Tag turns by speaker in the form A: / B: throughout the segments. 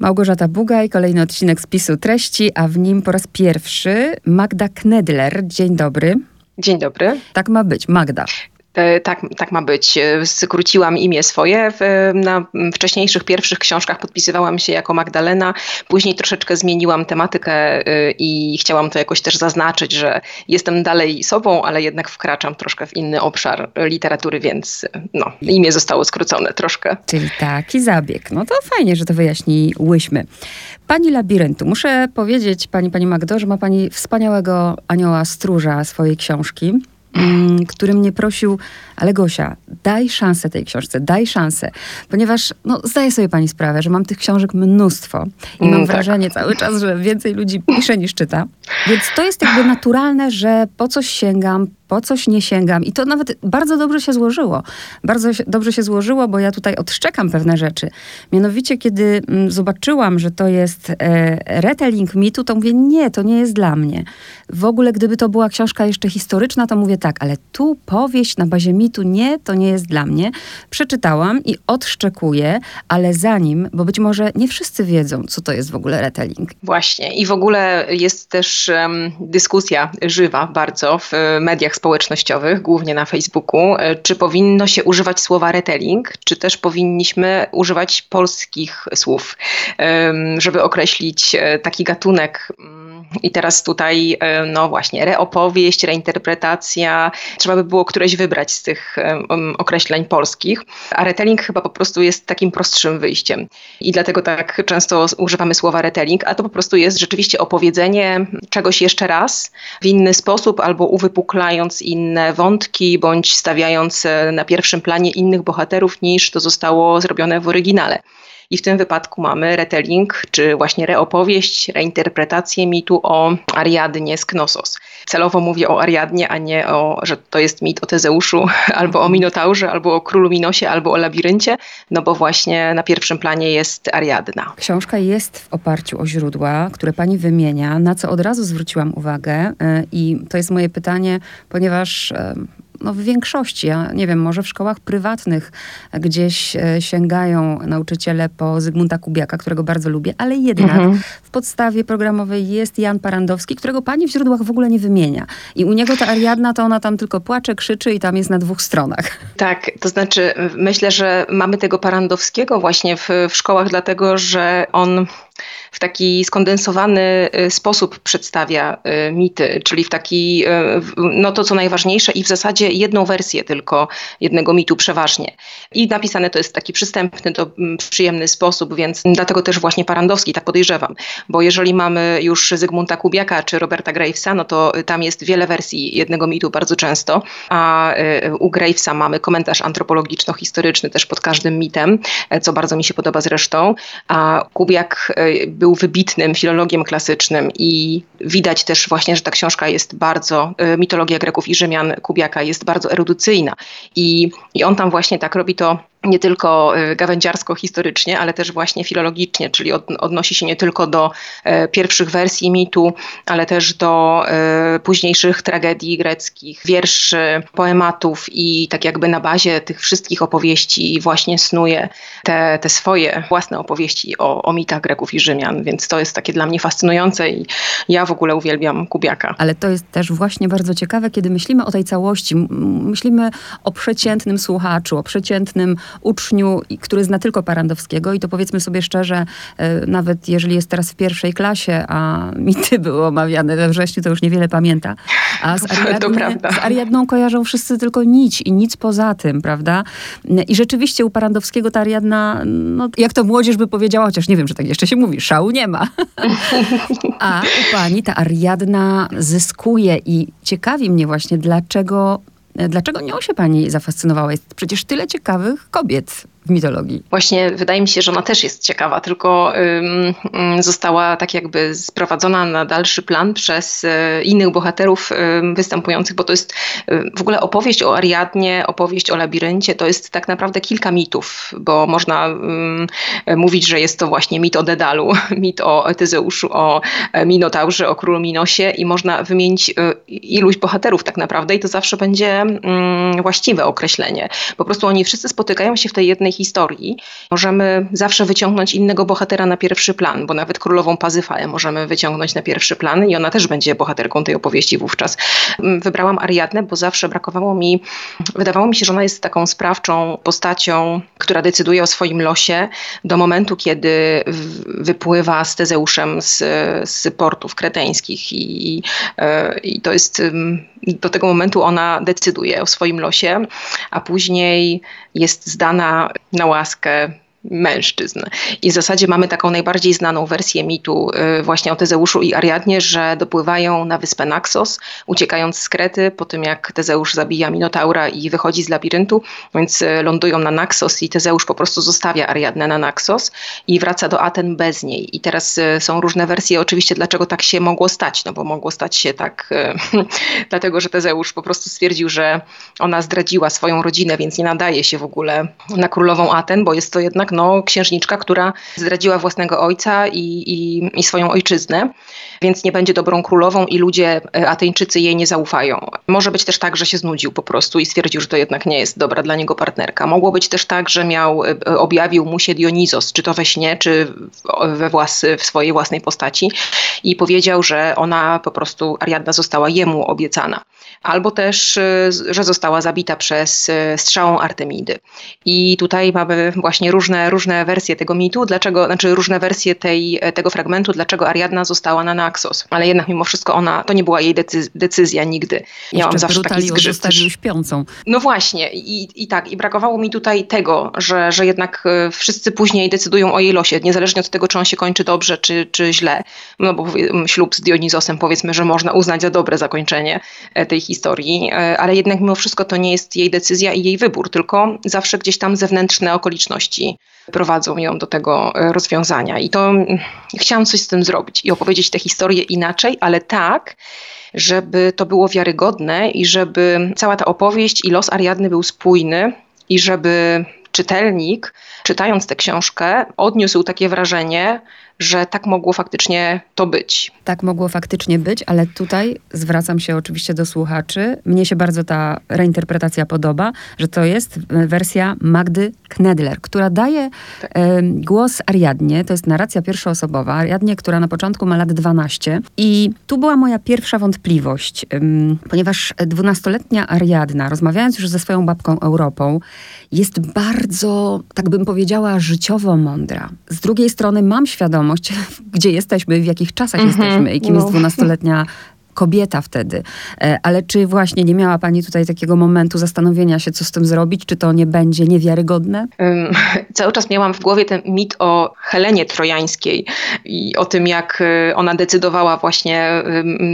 A: Małgorzata Bugaj, kolejny odcinek spisu treści, a w nim po raz pierwszy Magda Knedler. Dzień dobry.
B: Dzień dobry.
A: Tak ma być, Magda.
B: E, tak, tak ma być. E, skróciłam imię swoje. Na wcześniejszych pierwszych książkach podpisywałam się jako Magdalena. Później troszeczkę zmieniłam tematykę e, i chciałam to jakoś też zaznaczyć, że jestem dalej sobą, ale jednak wkraczam troszkę w inny obszar literatury, więc no, imię zostało skrócone troszkę.
A: Czyli taki zabieg. No to fajnie, że to wyjaśniłyśmy. Pani Labiryntu, muszę powiedzieć Pani, Pani Magdo, że ma Pani wspaniałego anioła stróża swojej książki. Mm, który mnie prosił, ale Gosia, daj szansę tej książce, daj szansę, ponieważ no, zdaję sobie pani sprawę, że mam tych książek mnóstwo i mam mm, tak. wrażenie cały czas, że więcej ludzi pisze niż czyta. Więc to jest jakby naturalne, że po coś sięgam, po coś nie sięgam. I to nawet bardzo dobrze się złożyło. Bardzo dobrze się złożyło, bo ja tutaj odszczekam pewne rzeczy. Mianowicie, kiedy mm, zobaczyłam, że to jest e, retelling mitu, to mówię, nie, to nie jest dla mnie. W ogóle, gdyby to była książka jeszcze historyczna, to mówię tak, ale tu powieść na bazie mitu, nie, to nie jest dla mnie. Przeczytałam i odszczekuję, ale zanim, bo być może nie wszyscy wiedzą, co to jest w ogóle retelling.
B: Właśnie. I w ogóle jest też um, dyskusja żywa bardzo w mediach społecznościowych, głównie na Facebooku, e, czy powinno się używać słowa retelling, czy też powinniśmy używać polskich słów, żeby określić e, taki gatunek mm, i teraz tutaj, e, no właśnie, reopowieść, reinterpretacja, trzeba by było któreś wybrać z tych um, określeń polskich, a retelling chyba po prostu jest takim prostszym wyjściem. I dlatego tak często używamy słowa retelling, a to po prostu jest rzeczywiście opowiedzenie czegoś jeszcze raz w inny sposób, albo uwypuklając inne wątki, bądź stawiając e, na pierwszym planie innych bohaterów niż to zostało zrobione w oryginale. I w tym wypadku mamy retelling, czy właśnie reopowieść, reinterpretację mitu o Ariadnie z Knossos. Celowo mówię o Ariadnie, a nie o, że to jest mit o Tezeuszu, albo o Minotaurze, albo o Królu Minosie, albo o Labiryncie, no bo właśnie na pierwszym planie jest Ariadna.
A: Książka jest w oparciu o źródła, które pani wymienia, na co od razu zwróciłam uwagę y, i to jest moje pytanie, ponieważ no w większości, ja nie wiem, może w szkołach prywatnych gdzieś e, sięgają nauczyciele po Zygmunta Kubiaka, którego bardzo lubię, ale jednak mhm. w podstawie programowej jest Jan Parandowski, którego pani w źródłach w ogóle nie wymienia. I u niego ta Ariadna, to ona tam tylko płacze, krzyczy i tam jest na dwóch stronach.
B: Tak, to znaczy myślę, że mamy tego Parandowskiego właśnie w, w szkołach, dlatego że on w taki skondensowany y, sposób przedstawia y, mity, czyli w taki, y, no to co najważniejsze i w zasadzie jedną wersję tylko jednego mitu przeważnie. I napisane to jest w taki przystępny, to przyjemny sposób, więc dlatego też właśnie Parandowski, tak podejrzewam, bo jeżeli mamy już Zygmunta Kubiaka czy Roberta Gravesa, no to tam jest wiele wersji jednego mitu bardzo często, a u Gravesa mamy komentarz antropologiczno-historyczny też pod każdym mitem, co bardzo mi się podoba zresztą, a Kubiak był wybitnym filologiem klasycznym i widać też właśnie, że ta książka jest bardzo, y, mitologia Greków i Rzymian Kubiaka jest bardzo erudycyjna. I, i on tam właśnie tak robi to nie tylko y, gawędziarsko-historycznie, ale też właśnie filologicznie, czyli od, odnosi się nie tylko do e, pierwszych wersji mitu, ale też do e, późniejszych tragedii greckich, wierszy, poematów i tak jakby na bazie tych wszystkich opowieści właśnie snuje te, te swoje własne opowieści o, o mitach Greków i Rzymian, więc to jest takie dla mnie fascynujące i ja w ogóle uwielbiam Kubiaka.
A: Ale to jest też właśnie bardzo ciekawe, kiedy myślimy o tej całości, myślimy o przeciętnym słuchaczu, o przeciętnym uczniu, który zna tylko Parandowskiego i to powiedzmy sobie szczerze, e, nawet jeżeli jest teraz w pierwszej klasie, a mity były omawiane we wrześniu, to już niewiele pamięta. A z, Ariadny, z Ariadną kojarzą wszyscy tylko nic i nic poza tym, prawda? I rzeczywiście u Parandowskiego ta Ariadna, no, jak to młodzież by powiedziała, chociaż nie wiem, że tak jeszcze się mówi, szału nie ma. a u pani ta Ariadna zyskuje i ciekawi mnie właśnie, dlaczego Dlaczego nią się pani zafascynowała? Jest przecież tyle ciekawych kobiet w mitologii.
B: Właśnie wydaje mi się, że ona też jest ciekawa, tylko ym, została tak jakby sprowadzona na dalszy plan przez y, innych bohaterów y, występujących, bo to jest y, w ogóle opowieść o Ariadnie, opowieść o labiryncie, to jest tak naprawdę kilka mitów, bo można mówić, że jest to właśnie mit o Dedalu, mit o Tyzeuszu, o e, Minotaurze, o królu Minosie i można wymienić iluś bohaterów tak naprawdę i to zawsze będzie właściwe określenie. Po prostu oni wszyscy spotykają się w tej jednej historii możemy zawsze wyciągnąć innego bohatera na pierwszy plan, bo nawet królową Pazyfaję możemy wyciągnąć na pierwszy plan i ona też będzie bohaterką tej opowieści wówczas. Mm, wybrałam Ariadnę, bo zawsze brakowało mi, wydawało mi się, że ona jest taką sprawczą postacią, która decyduje o swoim losie do momentu, kiedy wypływa z Tezeuszem z, z portów kreteńskich i, e, i to jest do tego momentu ona decyduje o swoim losie, a później jest zdana na łaskę mężczyzn. I w zasadzie mamy taką najbardziej znaną wersję mitu y, właśnie o Tezeuszu i Ariadnie, że dopływają na wyspę Naxos, uciekając z Krety po tym jak Tezeusz zabija Minotaura i wychodzi z labiryntu, więc y, lądują na Naxos i Tezeusz po prostu zostawia Ariadnę na Naxos i wraca do Aten bez niej. I teraz y, są różne wersje oczywiście, dlaczego tak się mogło stać, no bo mogło stać się tak dlatego, że Tezeusz po prostu stwierdził, że ona zdradziła swoją rodzinę, więc nie nadaje się w ogóle na królową Aten, bo jest to jednak no, księżniczka, która zdradziła własnego ojca i, i, i swoją ojczyznę, więc nie będzie dobrą królową i ludzie e, Ateńczycy jej nie zaufają. Może być też tak, że się znudził po prostu i stwierdził, że to jednak nie jest dobra dla niego partnerka. Mogło być też tak, że miał, e, objawił mu się Dionizos, czy to we śnie, czy we włas, w swojej własnej postaci i powiedział, że ona po prostu, Ariadna została jemu obiecana. Albo też, e, że została zabita przez strzałą Artemidy. I tutaj mamy właśnie różne różne, wersje tego mitu, dlaczego, znaczy różne wersje tej, tego fragmentu, dlaczego Ariadna została na Naxos. Ale jednak mimo wszystko ona, to nie była jej decyzja nigdy.
A: Miałam zawsze taki zgrzyt. zostawił śpiącą.
B: No właśnie i, i tak, i brakowało mi tutaj tego, że, że jednak e, wszyscy później decydują o jej losie, niezależnie od tego, czy on się kończy dobrze, czy, czy źle. No bo ślub z Dionizosem powiedzmy, że można uznać za dobre zakończenie e, tej historii, e, ale jednak mimo wszystko to nie jest jej decyzja i jej wybór, tylko zawsze gdzieś tam zewnętrzne okoliczności prowadzą ją do tego e, rozwiązania. I to mm, chciałam coś z tym zrobić i opowiedzieć tę historię inaczej, ale tak, żeby to było wiarygodne i żeby cała ta opowieść i los Ariadny był spójny i żeby czytelnik, czytając tę książkę, odniósł takie wrażenie, że tak mogło faktycznie to być.
A: Tak mogło faktycznie być, ale tutaj zwracam się oczywiście do słuchaczy. Mnie się bardzo ta reinterpretacja podoba, że to jest wersja Magdy Knedler, która daje tak. e, głos Ariadnie. To jest narracja pierwszoosobowa. Ariadnie, która na początku ma lat 12. I tu była moja pierwsza wątpliwość, e, ponieważ dwunastoletnia Ariadna, rozmawiając już ze swoją babką Europą, jest bardzo, tak bym powiedziała, życiowo mądra. Z drugiej strony mam świadomość, gdzie jesteśmy, w jakich czasach mm -hmm. jesteśmy i kim no. jest dwunastoletnia kobieta wtedy. E, ale czy właśnie nie miała Pani tutaj takiego momentu zastanowienia się, co z tym zrobić? Czy to nie będzie niewiarygodne?
B: Cały czas miałam w głowie ten mit o Helenie Trojańskiej i o tym, jak e, ona decydowała właśnie,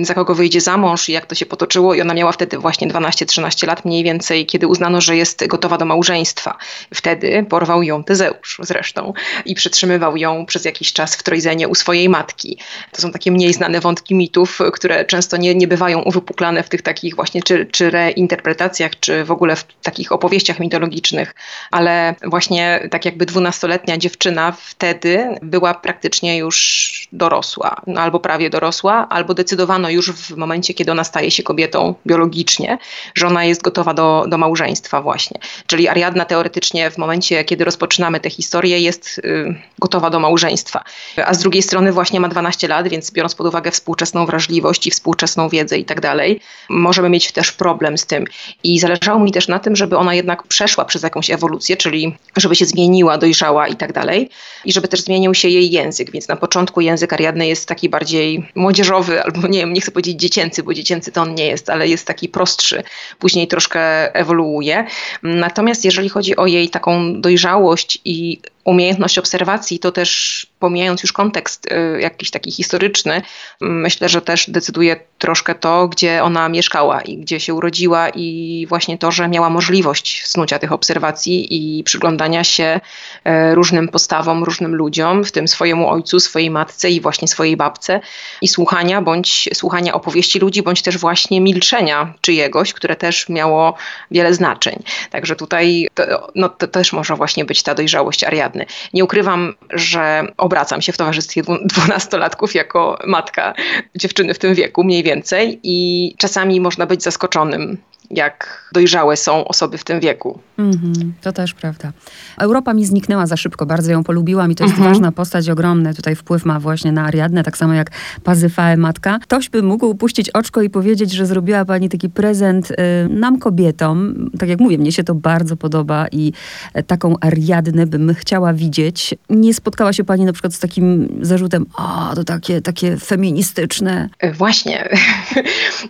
B: za kogo wyjdzie za mąż i jak to się potoczyło. I ona miała wtedy właśnie 12-13 lat mniej więcej, kiedy uznano, że jest gotowa do małżeństwa. Wtedy porwał ją Tezeusz zresztą i przytrzymywał ją przez jakiś czas w Trojzenie u swojej matki. To są takie mniej znane wątki mitów, które często często nie, nie bywają uwypuklane w tych takich właśnie czy, czy reinterpretacjach, czy w ogóle w takich opowieściach mitologicznych, ale właśnie tak jakby dwunastoletnia dziewczyna wtedy była praktycznie już dorosła, no albo prawie dorosła, albo decydowano już w momencie, kiedy ona staje się kobietą biologicznie, że ona jest gotowa do, do małżeństwa właśnie. Czyli Ariadna teoretycznie w momencie, kiedy rozpoczynamy tę historię, jest y, gotowa do małżeństwa. A z drugiej strony właśnie ma 12 lat, więc biorąc pod uwagę współczesną wrażliwość i współczesną współczesną wiedzę i tak dalej, możemy mieć też problem z tym. I zależało mi też na tym, żeby ona jednak przeszła przez jakąś ewolucję, czyli żeby się zmieniła, dojrzała i tak dalej. I żeby też zmienił się jej język. Więc na początku język Ariadny jest taki bardziej młodzieżowy, albo nie wiem, nie chcę powiedzieć dziecięcy, bo dziecięcy to on nie jest, ale jest taki prostszy. Później troszkę ewoluuje. Natomiast jeżeli chodzi o jej taką dojrzałość i umiejętność obserwacji, to też pomijając już kontekst y, jakiś taki historyczny, myślę, że też decyduje troszkę to, gdzie ona mieszkała i gdzie się urodziła i właśnie to, że miała możliwość snucia tych obserwacji i przyglądania się y, różnym postawom, różnym ludziom, w tym swojemu ojcu, swojej matce i właśnie swojej babce i słuchania bądź słuchania opowieści ludzi, bądź też właśnie milczenia czyjegoś, które też miało wiele znaczeń. Także tutaj to, no, to też może właśnie być ta dojrzałość Ariadny. Nie ukrywam, że obracam się w towarzystwie dwunastolatków jako matka dziewczyny w tym wieku mniej więcej i czasami można być zaskoczonym jak dojrzałe są osoby w tym wieku.
A: Mm-hmm, to też prawda. Europa mi zniknęła za szybko, bardzo ją polubiłam i to jest mm-hmm. ważna postać, ogromny tutaj wpływ ma właśnie na Ariadnę, tak samo jak Pazyfae matka. Ktoś by mógł upuścić oczko i powiedzieć, że zrobiła pani taki prezent y, nam kobietom. Tak jak mówię, mnie się to bardzo podoba i taką Ariadnę bym chciała widzieć. Nie spotkała się pani na przykład z takim zarzutem, o, to takie, takie feministyczne.
B: E, właśnie.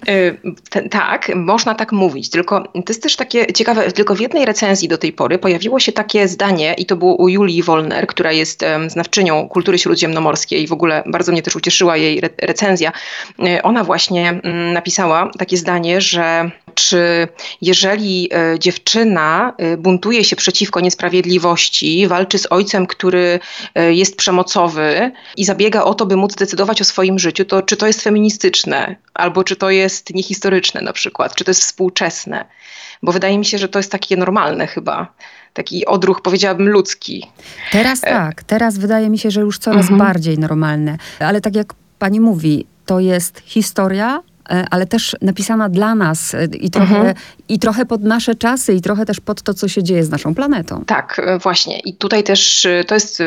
B: E, tak, można tak mówić, tylko to jest też takie ciekawe, tylko w jednej recenzji do tej pory pojawiło się takie zdanie i to było u Julii Wolner, która jest znawczynią kultury śródziemnomorskiej i w ogóle bardzo mnie też ucieszyła jej recenzja. E, ona właśnie mm, napisała takie zdanie, że czy jeżeli e, dziewczyna e, buntuje się przeciwko niesprawiedliwości, walczy z ojcem, który e, jest przemocowy i zabiega o to, by móc decydować o swoim życiu, to czy to jest feministyczne, albo czy to jest niehistoryczne na przykład, czy to jest współczesne? Bo wydaje mi się, że to jest takie normalne chyba taki odruch, powiedziałabym, ludzki.
A: Teraz tak, teraz wydaje mi się, że już coraz mhm. bardziej normalne. Ale tak jak pani mówi, to jest historia, ale też napisana dla nas e, i trochę, mhm. i trochę pod nasze czasy, i trochę też pod to, co się dzieje z naszą planetą.
B: Tak, e, właśnie. I tutaj też to jest,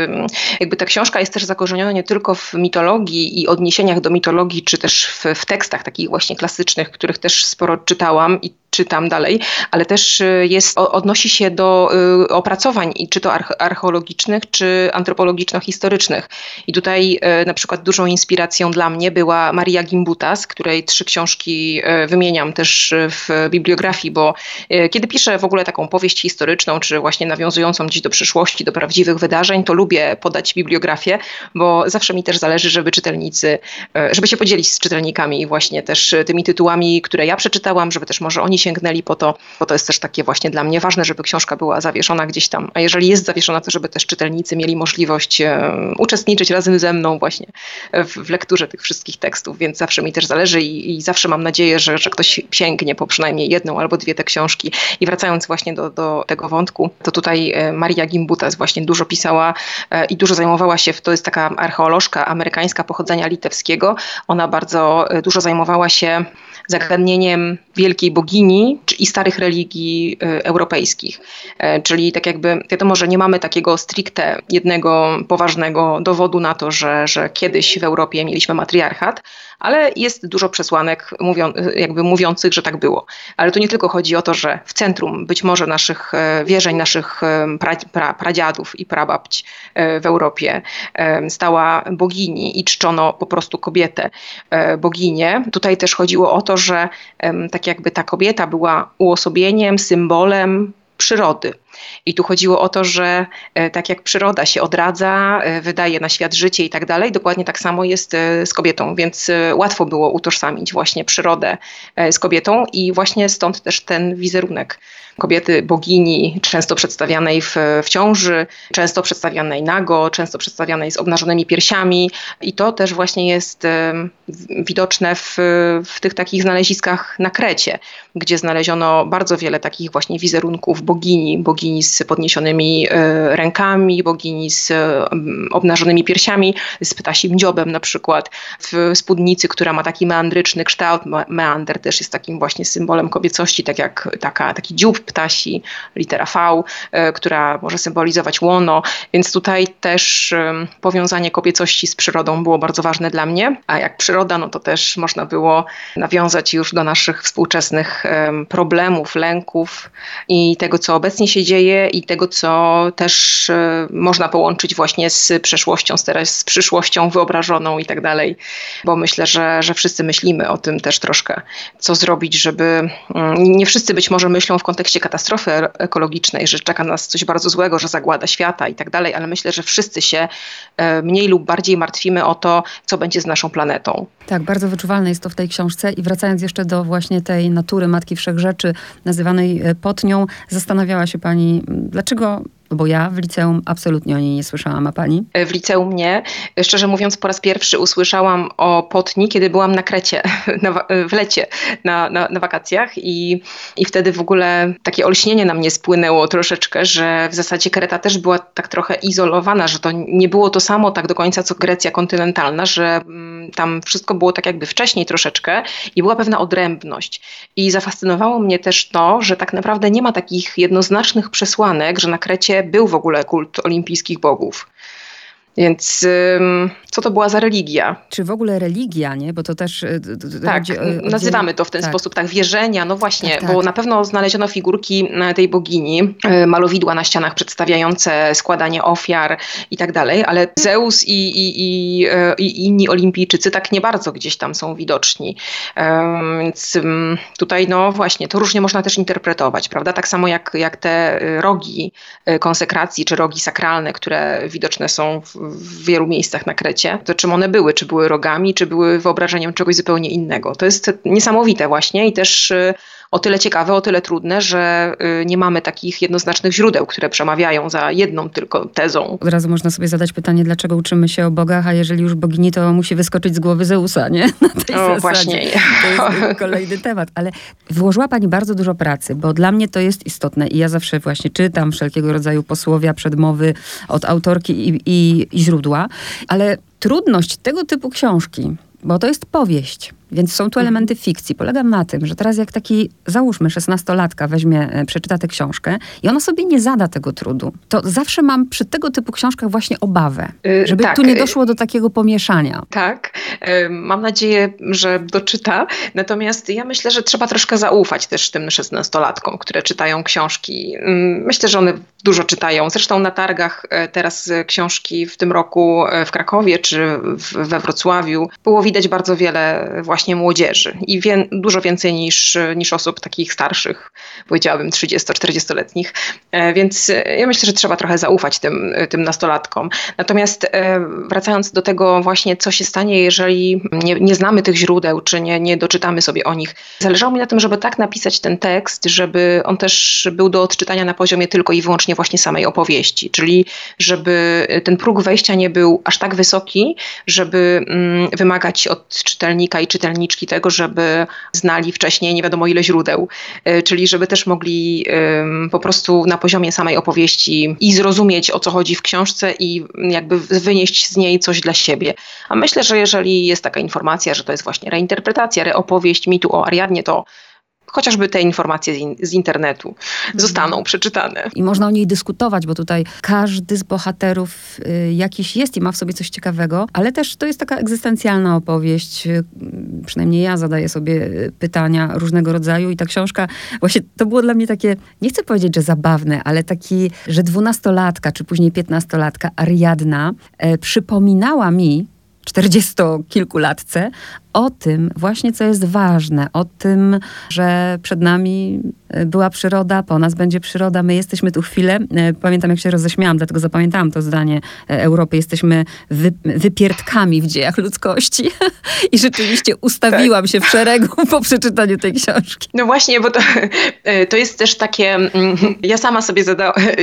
B: jakby ta książka jest też zakorzeniona nie tylko w mitologii i odniesieniach do mitologii, czy też w, w tekstach takich właśnie klasycznych, których też sporo czytałam i czytam dalej, ale też y, jest, odnosi się do y, opracowań, czy to archeologicznych, czy antropologiczno-historycznych. I tutaj y, na przykład dużą inspiracją dla mnie była Maria Gimbutas, której trzy książki wymieniam też w bibliografii, bo kiedy piszę w ogóle taką powieść historyczną, czy właśnie nawiązującą gdzieś do przyszłości, do prawdziwych wydarzeń, to lubię podać bibliografię, bo zawsze mi też zależy, żeby czytelnicy, żeby się podzielić z czytelnikami właśnie też tymi tytułami, które ja przeczytałam, żeby też może oni sięgnęli po to, bo to jest też takie właśnie dla mnie ważne, żeby książka była zawieszona gdzieś tam, a jeżeli jest zawieszona, to żeby też czytelnicy mieli możliwość e, uczestniczyć razem ze mną właśnie w, w, lekturze tych wszystkich tekstów, więc zawsze mi też zależy i, i zawsze mam nadzieję, że, że ktoś sięgnie po przynajmniej jedną albo dwie te książki. I wracając właśnie do, do tego wątku, to tutaj e, Maria Gimbutas właśnie dużo pisała e, i dużo zajmowała się, to jest taka archeolożka amerykańska pochodzenia litewskiego, ona bardzo dużo zajmowała się zagadnieniem wielkiej bogini i starych religii y, europejskich. E, czyli tak jakby wiadomo, że nie mamy takiego stricte jednego poważnego dowodu na to, że, że kiedyś w Europie mieliśmy matriarchat, ale jest dużo przesłanek mówią, jakby mówiących, że tak było. Ale tu nie tylko chodzi o to, że w centrum być może naszych e, wierzeń, naszych e, pra, pra, pradziadów i prababć w Europie stała bogini i czczono po prostu kobietę, boginię. Tutaj też chodziło o to, że tak jakby ta kobieta była uosobieniem, symbolem przyrody. I tu chodziło o to, że e, tak jak przyroda się odradza, e, wydaje na świat życie i tak dalej, dokładnie tak samo jest e, z kobietą, więc łatwo było utożsamić właśnie przyrodę z kobietą i właśnie stąd też ten wizerunek kobiety bogini, często przedstawianej w, w ciąży, często przedstawianej nago, często przedstawianej z obnażonymi piersiami. I to też właśnie jest widoczne w, w tych takich znaleziskach na Krecie, gdzie znaleziono bardzo wiele takich właśnie wizerunków bogini, bogini z podniesionymi e, rękami, bogini z obnażonymi piersiami, z ptasim dziobem na przykład, w spódnicy, która ma taki meandryczny kształt. Meander też jest takim właśnie symbolem kobiecości, tak jak taka, taki dziób ptasi, litera V, e, która może symbolizować łono, więc tutaj też powiązanie kobiecości z przyrodą było bardzo ważne dla mnie, a jak przyroda, no to też można było nawiązać już do naszych współczesnych problemów, lęków i tego, co obecnie się dzieje i tego, co też e, można połączyć właśnie z przeszłością, z teraz z przyszłością wyobrażoną i tak dalej, bo myślę, że, że wszyscy myślimy o tym też troszkę, co zrobić, żeby mm, nie wszyscy być może myślą w kontekście katastrofy ekologicznej, że czeka nas coś bardzo złego, że zagłada świata i tak dalej, ale myślę, że wszyscy się e, mniej lub bardziej martwimy o to, co będzie z naszą planetą.
A: Tak, bardzo wyczuwalne jest to w tej książce i wracając jeszcze do właśnie tej natury Matki Wszechrzeczy, nazywanej e, potnią, zastanawiała się Pani, dlaczego Bo ja w liceum absolutnie o niej nie słyszałam, a pani?
B: W liceum nie. Szczerze mówiąc, po raz pierwszy usłyszałam o Potni, kiedy byłam na Krecie, na, w lecie, na, na, na wakacjach i, i wtedy w ogóle takie olśnienie na mnie spłynęło troszeczkę, że w zasadzie Kreta też była tak trochę izolowana, że to nie było to samo tak do końca, co Grecja kontynentalna, że mm, tam wszystko było tak jakby wcześniej troszeczkę i była pewna odrębność. I zafascynowało mnie też to, że tak naprawdę nie ma takich jednoznacznych przesłanek, że na Krecie był w ogóle kult olimpijskich bogów. Więc co to była za religia?
A: Czy w ogóle religia, nie? Bo to też... Y,
B: tak, nazywamy to w ten tak. sposób, tak, wierzenia, no właśnie, tak, tak. bo na pewno znaleziono figurki e, tej bogini, e, malowidła na ścianach przedstawiające składanie ofiar i tak dalej, ale Zeus i, i, i, e, i inni olimpijczycy tak nie bardzo gdzieś tam są widoczni. Więc tutaj, no właśnie, to różnie można też interpretować, prawda? Tak samo jak, jak te rogi konsekracji, czy rogi sakralne, które widoczne są w, w wielu miejscach na Krecie, to czym one były, czy były rogami, czy były wyobrażeniem czegoś zupełnie innego. To jest niesamowite właśnie i też y, o tyle ciekawe, o tyle trudne, że y, nie mamy takich jednoznacznych źródeł, które przemawiają za jedną tylko tezą.
A: Od razu można sobie zadać pytanie, dlaczego uczymy się o bogach, a jeżeli już bogini, to musi wyskoczyć z głowy Zeusa, nie?
B: Na tej o, zasadzie. właśnie.
A: To jest kolejny temat. Ale włożyła Pani bardzo dużo pracy, bo dla mnie to jest istotne i ja zawsze właśnie czytam wszelkiego rodzaju posłowia, przedmowy od autorki i, i, i źródła, ale trudność tego typu książki, bo to jest powieść, więc są tu mhm. elementy fikcji. Polega na tym, że teraz jak taki, załóżmy, szesnastolatka weźmie, e, przeczyta tę książkę i ona sobie nie zada tego trudu, to zawsze mam przy tego typu książkach właśnie obawę, yy, żeby tak. tu nie doszło do takiego pomieszania.
B: Tak, yy, mam nadzieję, że doczyta. Natomiast ja myślę, że trzeba troszkę zaufać też tym szesnastolatkom, które czytają książki. Yy, myślę, że one dużo czytają. Zresztą na targach e, teraz książki w tym roku w Krakowie czy we Wrocławiu było widać bardzo wiele właśnie młodzieży i wie, dużo więcej niż, niż osób takich starszych, powiedziałabym 30-40-letnich. E, więc e, ja myślę, że trzeba trochę zaufać tym, tym nastolatkom. Natomiast e, wracając do tego właśnie, co się stanie, jeżeli nie, nie znamy tych źródeł, czy nie, nie doczytamy sobie o nich, zależało mi na tym, żeby tak napisać ten tekst, żeby on też był do odczytania na poziomie tylko i wyłącznie właśnie samej opowieści, czyli żeby ten próg wejścia nie był aż tak wysoki, żeby mm, wymagać od czytelnika i czytelniczki tego, żeby znali wcześniej nie wiadomo ile źródeł, e, czyli żeby też mogli po prostu na poziomie samej opowieści i zrozumieć o co chodzi w książce i jakby wynieść z niej coś dla siebie. A myślę, że jeżeli jest taka informacja, że to jest właśnie reinterpretacja, reopowieść mitu o Ariadnie, to chociażby te informacje z, in, z, internetu zostaną mhm. przeczytane.
A: I można o niej dyskutować, bo tutaj każdy z bohaterów y, jakiś jest i ma w sobie coś ciekawego, ale też to jest taka egzystencjalna opowieść. Y, przynajmniej ja zadaję sobie y, pytania różnego rodzaju i ta książka, właśnie to było dla mnie takie, nie chcę powiedzieć, że zabawne, ale taki, że dwunastolatka, czy później piętnastolatka Ariadna e, przypominała mi, czterdziestokilkulatce, o tym właśnie, co jest ważne, o tym, że przed nami e, była przyroda, po nas będzie przyroda, my jesteśmy tu chwilę. E, pamiętam, jak się roześmiałam, dlatego zapamiętałam to zdanie e, Europy. Jesteśmy wy, wypiertkami w dziejach ludzkości. I rzeczywiście ustawiłam tak. się w szeregu po przeczytaniu tej książki.
B: No właśnie, bo to, to jest też takie, mm, ja sama sobie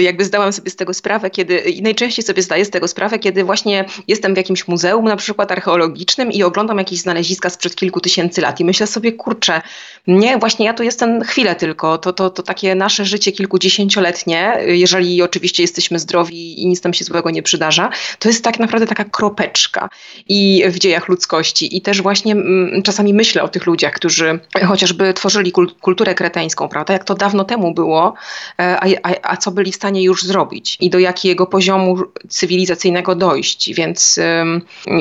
B: jakby zdałam sobie z tego sprawę, kiedy, i najczęściej sobie zdaję z tego sprawę, kiedy właśnie jestem w jakimś muzeum, na przykład archeologicznym i oglądam jakieś znaleziska sprzed kilku tysięcy lat. I myślę sobie, kurczę, nie, właśnie ja tu jestem chwilę tylko. To, to, to takie nasze życie kilkudziesięcioletnie, jeżeli oczywiście jesteśmy zdrowi i nic nam się złego nie przydarza, to jest tak naprawdę taka kropeczka i w dziejach ludzkości. I też właśnie mm, czasami myślę o tych ludziach, którzy chociażby tworzyli kulturę kreteńską, prawda? Jak to dawno temu było, e, a, a, a co byli w stanie już zrobić i do jakiego poziomu cywilizacyjnego dojść. Więc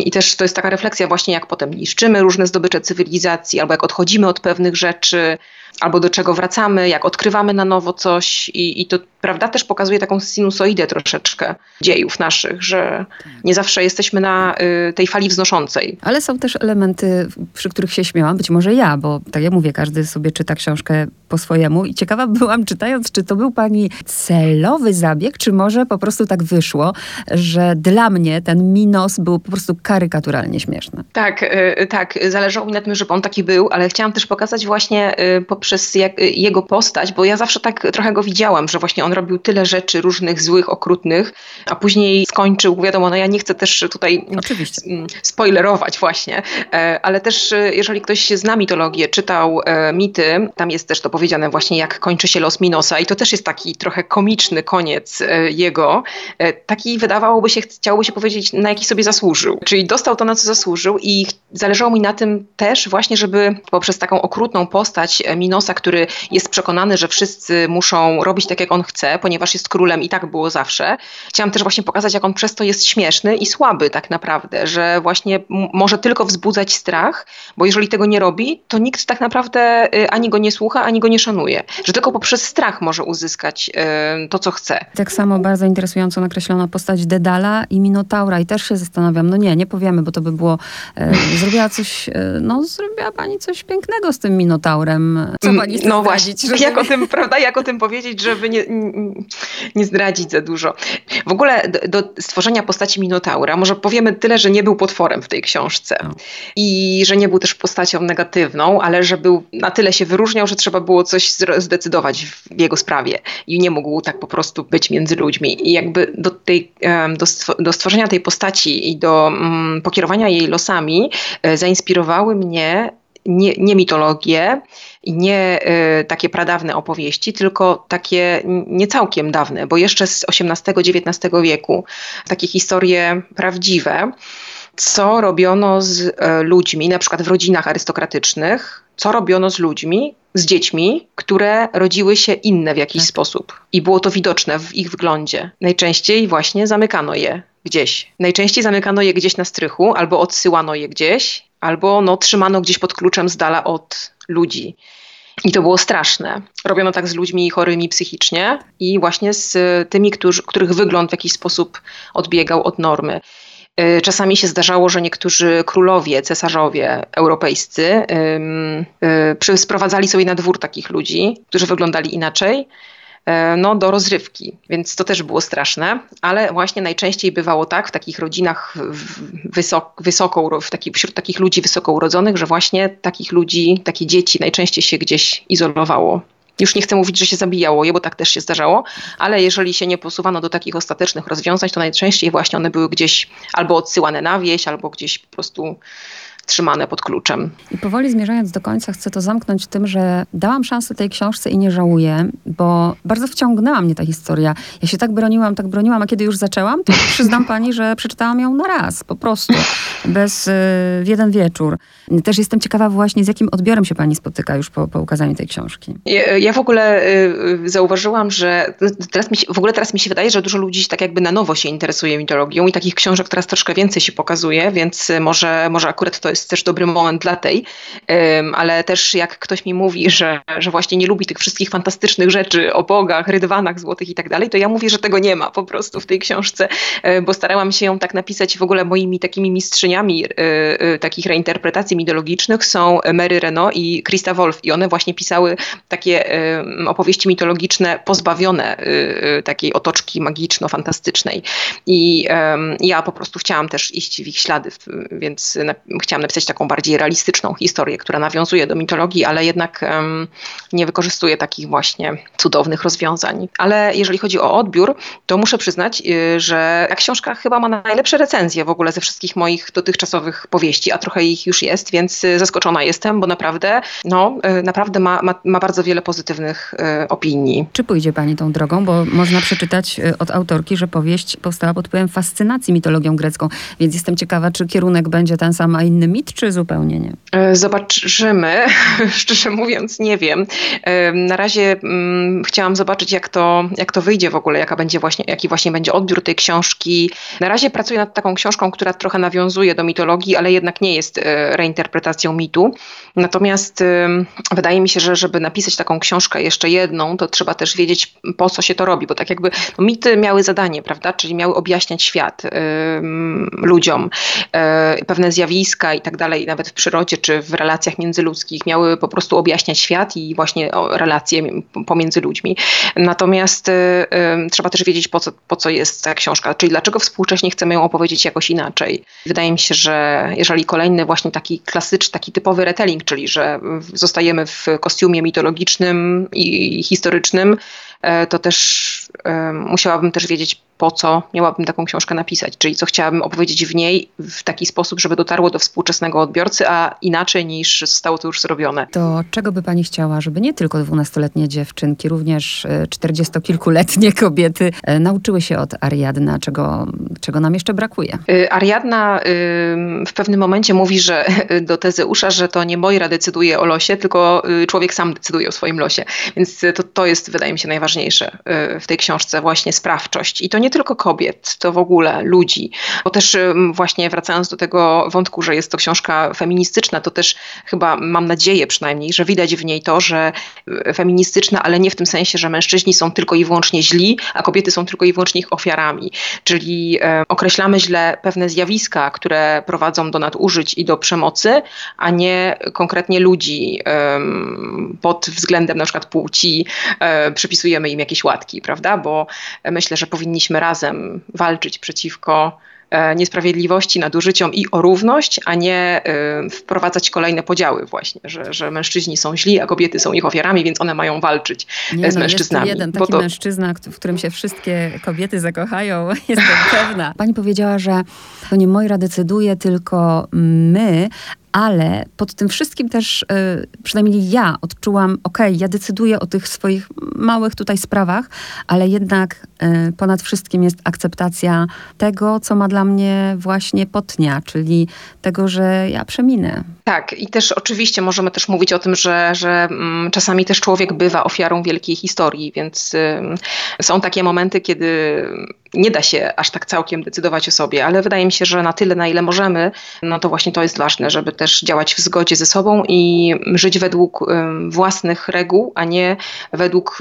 B: i też to jest taka refleksja właśnie, jak potem niszczymy różne zdobycze cywilizacji, albo jak odchodzimy od pewnych rzeczy, albo do czego wracamy, jak odkrywamy na nowo coś i, i to prawda też pokazuje taką sinusoidę troszeczkę dziejów naszych, że nie zawsze jesteśmy na y, tej fali wznoszącej.
A: Ale są też elementy, przy których się śmiałam, być może ja, bo tak jak mówię, każdy sobie czyta książkę po swojemu i ciekawa byłam czytając, czy to był pani celowy zabieg, czy może po prostu tak wyszło, że dla mnie ten Minos był po prostu karykaturalnie śmieszny.
B: Tak, y, tak, zależało mi na tym, żeby on taki był, ale chciałam też pokazać właśnie y, poprzez jak, y, jego postać, bo ja zawsze tak trochę go widziałam, że właśnie on robił tyle rzeczy różnych złych, okrutnych, a później skończył, wiadomo, no ja nie chcę też tutaj
A: Oczywiście.
B: spoilerować właśnie, e, ale też e, jeżeli ktoś zna mitologię, czytał e, mity, tam jest też to powiedziane właśnie jak kończy się los Minosa i to też jest taki trochę komiczny koniec jego, taki wydawałoby się, chciałoby się powiedzieć, na jaki sobie zasłużył. Czyli dostał to, na co zasłużył i zależało mi na tym też właśnie, żeby poprzez taką okrutną postać Minosa, który jest przekonany, że wszyscy muszą robić tak, jak on chce, ponieważ jest królem i tak było zawsze. Chciałam też właśnie pokazać, jak on przez to jest śmieszny i słaby tak naprawdę, że właśnie może tylko wzbudzać strach, bo jeżeli tego nie robi, to nikt tak naprawdę y, ani go nie słucha, ani go nie szanuje. Że tylko poprzez strach może uzyskać y, to, co chce.
A: Tak samo bardzo interesująco nakreślona postać Dedala i Minotaura i też się zastanawiam, no nie, nie powiemy, bo to by było, e, zrobiła coś, e, no zrobiła pani coś pięknego z tym Minotaurem. Co mm, pani chce no zdradzić?
B: Właśnie, jak o tym, prawda, jak o tym powiedzieć, żeby nie, nie zdradzić za dużo. W ogóle do, do stworzenia postaci Minotaura może powiemy tyle, że nie był potworem w tej książce no. i że nie był też postacią negatywną, ale że był na tyle się wyróżniał, że trzeba było coś zdecydować w jego sprawie i nie mógł tak po prostu być między ludźmi. I jakby do, tej, do, stworzenia tej postaci i do um, pokierowania jej losami e, zainspirowały mnie nie, nie mitologie nie y, takie pradawne opowieści, tylko takie nie całkiem dawne, bo jeszcze z XVIII-XIX wieku takie historie prawdziwe, co robiono z y, ludźmi, na przykład w rodzinach arystokratycznych, co robiono z ludźmi, z dziećmi, które rodziły się inne w jakiś tak. sposób. I było to widoczne w ich wyglądzie. Najczęściej właśnie zamykano je gdzieś. Najczęściej zamykano je gdzieś na strychu, albo odsyłano je gdzieś, albo no, trzymano gdzieś pod kluczem z dala od ludzi. I to było straszne. Robiono tak z ludźmi chorymi psychicznie i właśnie z tymi, którzy, których wygląd w jakiś sposób odbiegał od normy. Y, czasami się zdarzało, że niektórzy królowie, cesarzowie europejscy yy, sprowadzali sobie na dwór takich ludzi, którzy wyglądali inaczej, no, do rozrywki, więc to też było straszne, ale właśnie najczęściej bywało tak w takich rodzinach wysok, wysoko, w taki, wśród takich ludzi wysoko urodzonych, że właśnie takich ludzi, takie dzieci najczęściej się gdzieś izolowało. Już nie chcę mówić, że się zabijało je, bo tak też się zdarzało, ale jeżeli się nie posuwano do takich ostatecznych rozwiązań, to najczęściej właśnie one były gdzieś albo odsyłane na wieś, albo gdzieś po prostu trzymane pod kluczem.
A: I powoli zmierzając do końca, chcę to zamknąć tym, że dałam szansę tej książce i nie żałuję, bo bardzo wciągnęła mnie ta historia. Ja się tak broniłam, tak broniłam, a kiedy już zaczęłam, to przyznam pani, że przeczytałam ją na raz, po prostu, bez, y, w jeden wieczór. Też jestem ciekawa właśnie, z jakim odbiorem się pani spotyka już po, po ukazaniu tej książki.
B: Ja, ja w ogóle y, y, zauważyłam, że teraz mi się, w ogóle teraz mi się wydaje, że dużo ludzi tak jakby na nowo się interesuje mitologią i takich książek teraz troszkę więcej się pokazuje, więc może, może akurat to jest też dobry moment dla tej, ale też jak ktoś mi mówi, że, że właśnie nie lubi tych wszystkich fantastycznych rzeczy o bogach, rydwanach złotych i tak dalej, to ja mówię, że tego nie ma po prostu w tej książce, e, bo starałam się ją tak napisać w ogóle moimi takimi mistrzyniami e, e, takich reinterpretacji mitologicznych są Mary Renault i Krista Wolf i one właśnie pisały takie opowieści mitologiczne pozbawione takiej otoczki magiczno-fantastycznej. I ja po prostu chciałam też iść w ich ślady, więc chciałam napisać taką bardziej realistyczną historię, która nawiązuje do mitologii, ale jednak nie wykorzystuje takich właśnie cudownych rozwiązań. Ale jeżeli chodzi o odbiór, to muszę przyznać, y, że ta książka chyba ma najlepsze recenzje w ogóle ze wszystkich moich dotychczasowych powieści, a trochę ich już jest, więc y, zaskoczona jestem, bo naprawdę, no, y, naprawdę ma, ma, ma bardzo wiele pozytywnych opinii.
A: Czy pójdzie Pani tą drogą? Bo można przeczytać od autorki, że powieść powstała pod wpływem fascynacji mitologią grecką, więc jestem ciekawa, czy kierunek będzie ten sam, a inny mit, czy zupełnie nie?
B: E, zobaczymy. Szczerze mówiąc, nie wiem. E, na razie mm, chciałam zobaczyć, jak to, jak to wyjdzie w ogóle, jaka będzie właśnie, jaki właśnie będzie odbiór tej książki. Na razie pracuję nad taką książką, która trochę nawiązuje do mitologii, ale jednak nie jest e, reinterpretacją mitu. Natomiast wydaje mi się, że żeby napisać taką książkę jeszcze jedną, to trzeba też wiedzieć, po co się to robi, bo tak jakby no, mity miały zadanie, prawda, czyli miały objaśniać świat ludziom, pewne zjawiska tak dalej, nawet w przyrodzie czy w relacjach międzyludzkich, miały po prostu objaśniać świat i właśnie relacje pomiędzy ludźmi. Natomiast y, trzeba też wiedzieć, po co, po co jest ta książka, czyli dlaczego współcześnie chcemy ją opowiedzieć jakoś inaczej. Wydaje mi się, że jeżeli kolejny właśnie taki klasyczny, taki typowy retelling, czyli że zostajemy w kostiumie mitologicznym i historycznym, to też musiałabym też wiedzieć, po co miałabym taką książkę napisać, czyli co chciałabym opowiedzieć w niej w taki sposób, żeby dotarło do współczesnego odbiorcy, a inaczej niż zostało to już zrobione.
A: To czego by pani chciała, żeby nie tylko dwunastoletnie dziewczynki, również e, czterdziestokilkuletnie kobiety e, nauczyły się od Ariadna, czego, czego nam jeszcze brakuje?
B: E, Ariadna w pewnym momencie mówi, że do Tezeusza, że to nie Moira decyduje o losie, tylko człowiek sam decyduje o swoim losie. Więc to, to jest, wydaje mi się, najważniejsze w tej książce, właśnie sprawczość. I to nie tylko kobiet, to w ogóle ludzi. Bo też właśnie wracając do tego wątku, że jest to książka feministyczna, to też chyba mam nadzieję przynajmniej, że widać w niej to, że e, feministyczna, ale nie w tym sensie, że mężczyźni są tylko i wyłącznie źli, a kobiety są tylko i wyłącznie ich ofiarami. Czyli określamy źle pewne zjawiska, które prowadzą do nadużyć i do przemocy, a nie konkretnie ludzi pod względem na przykład płci e, przypisujemy im jakieś łatki, prawda? Bo myślę, że powinniśmy razem walczyć przeciwko e, niesprawiedliwości, nadużyciom i o równość, a nie e, wprowadzać kolejne podziały właśnie, że, że mężczyźni są źli, a kobiety są ich ofiarami, więc one mają walczyć nie, z no, mężczyznami.
A: Jest jeden taki to... mężczyzna, w którym się wszystkie kobiety zakochają, jestem pewna. Pani powiedziała, że to nie Moira decyduje, tylko my, ale pod tym wszystkim też, y, przynajmniej ja odczułam, okay, ja decyduję o tych swoich małych tutaj sprawach, ale jednak y, ponad wszystkim jest akceptacja tego, co ma dla mnie właśnie potnia, czyli tego, że ja przeminę.
B: Tak, i też oczywiście możemy też mówić o tym, że, że mm, czasami też człowiek bywa ofiarą wielkiej historii, więc są takie momenty, kiedy nie da się aż tak całkiem decydować o sobie, ale wydaje mi się, że na tyle, na ile możemy, no to właśnie to jest ważne, żeby też działać w zgodzie ze sobą i żyć według własnych reguł, a nie według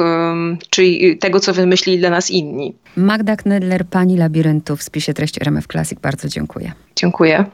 B: czyli tego, co wymyślili dla nas inni.
A: Magda Knedler, Pani Labiryntu w spisie treści RMF Classic. Bardzo dziękuję.
B: Dziękuję.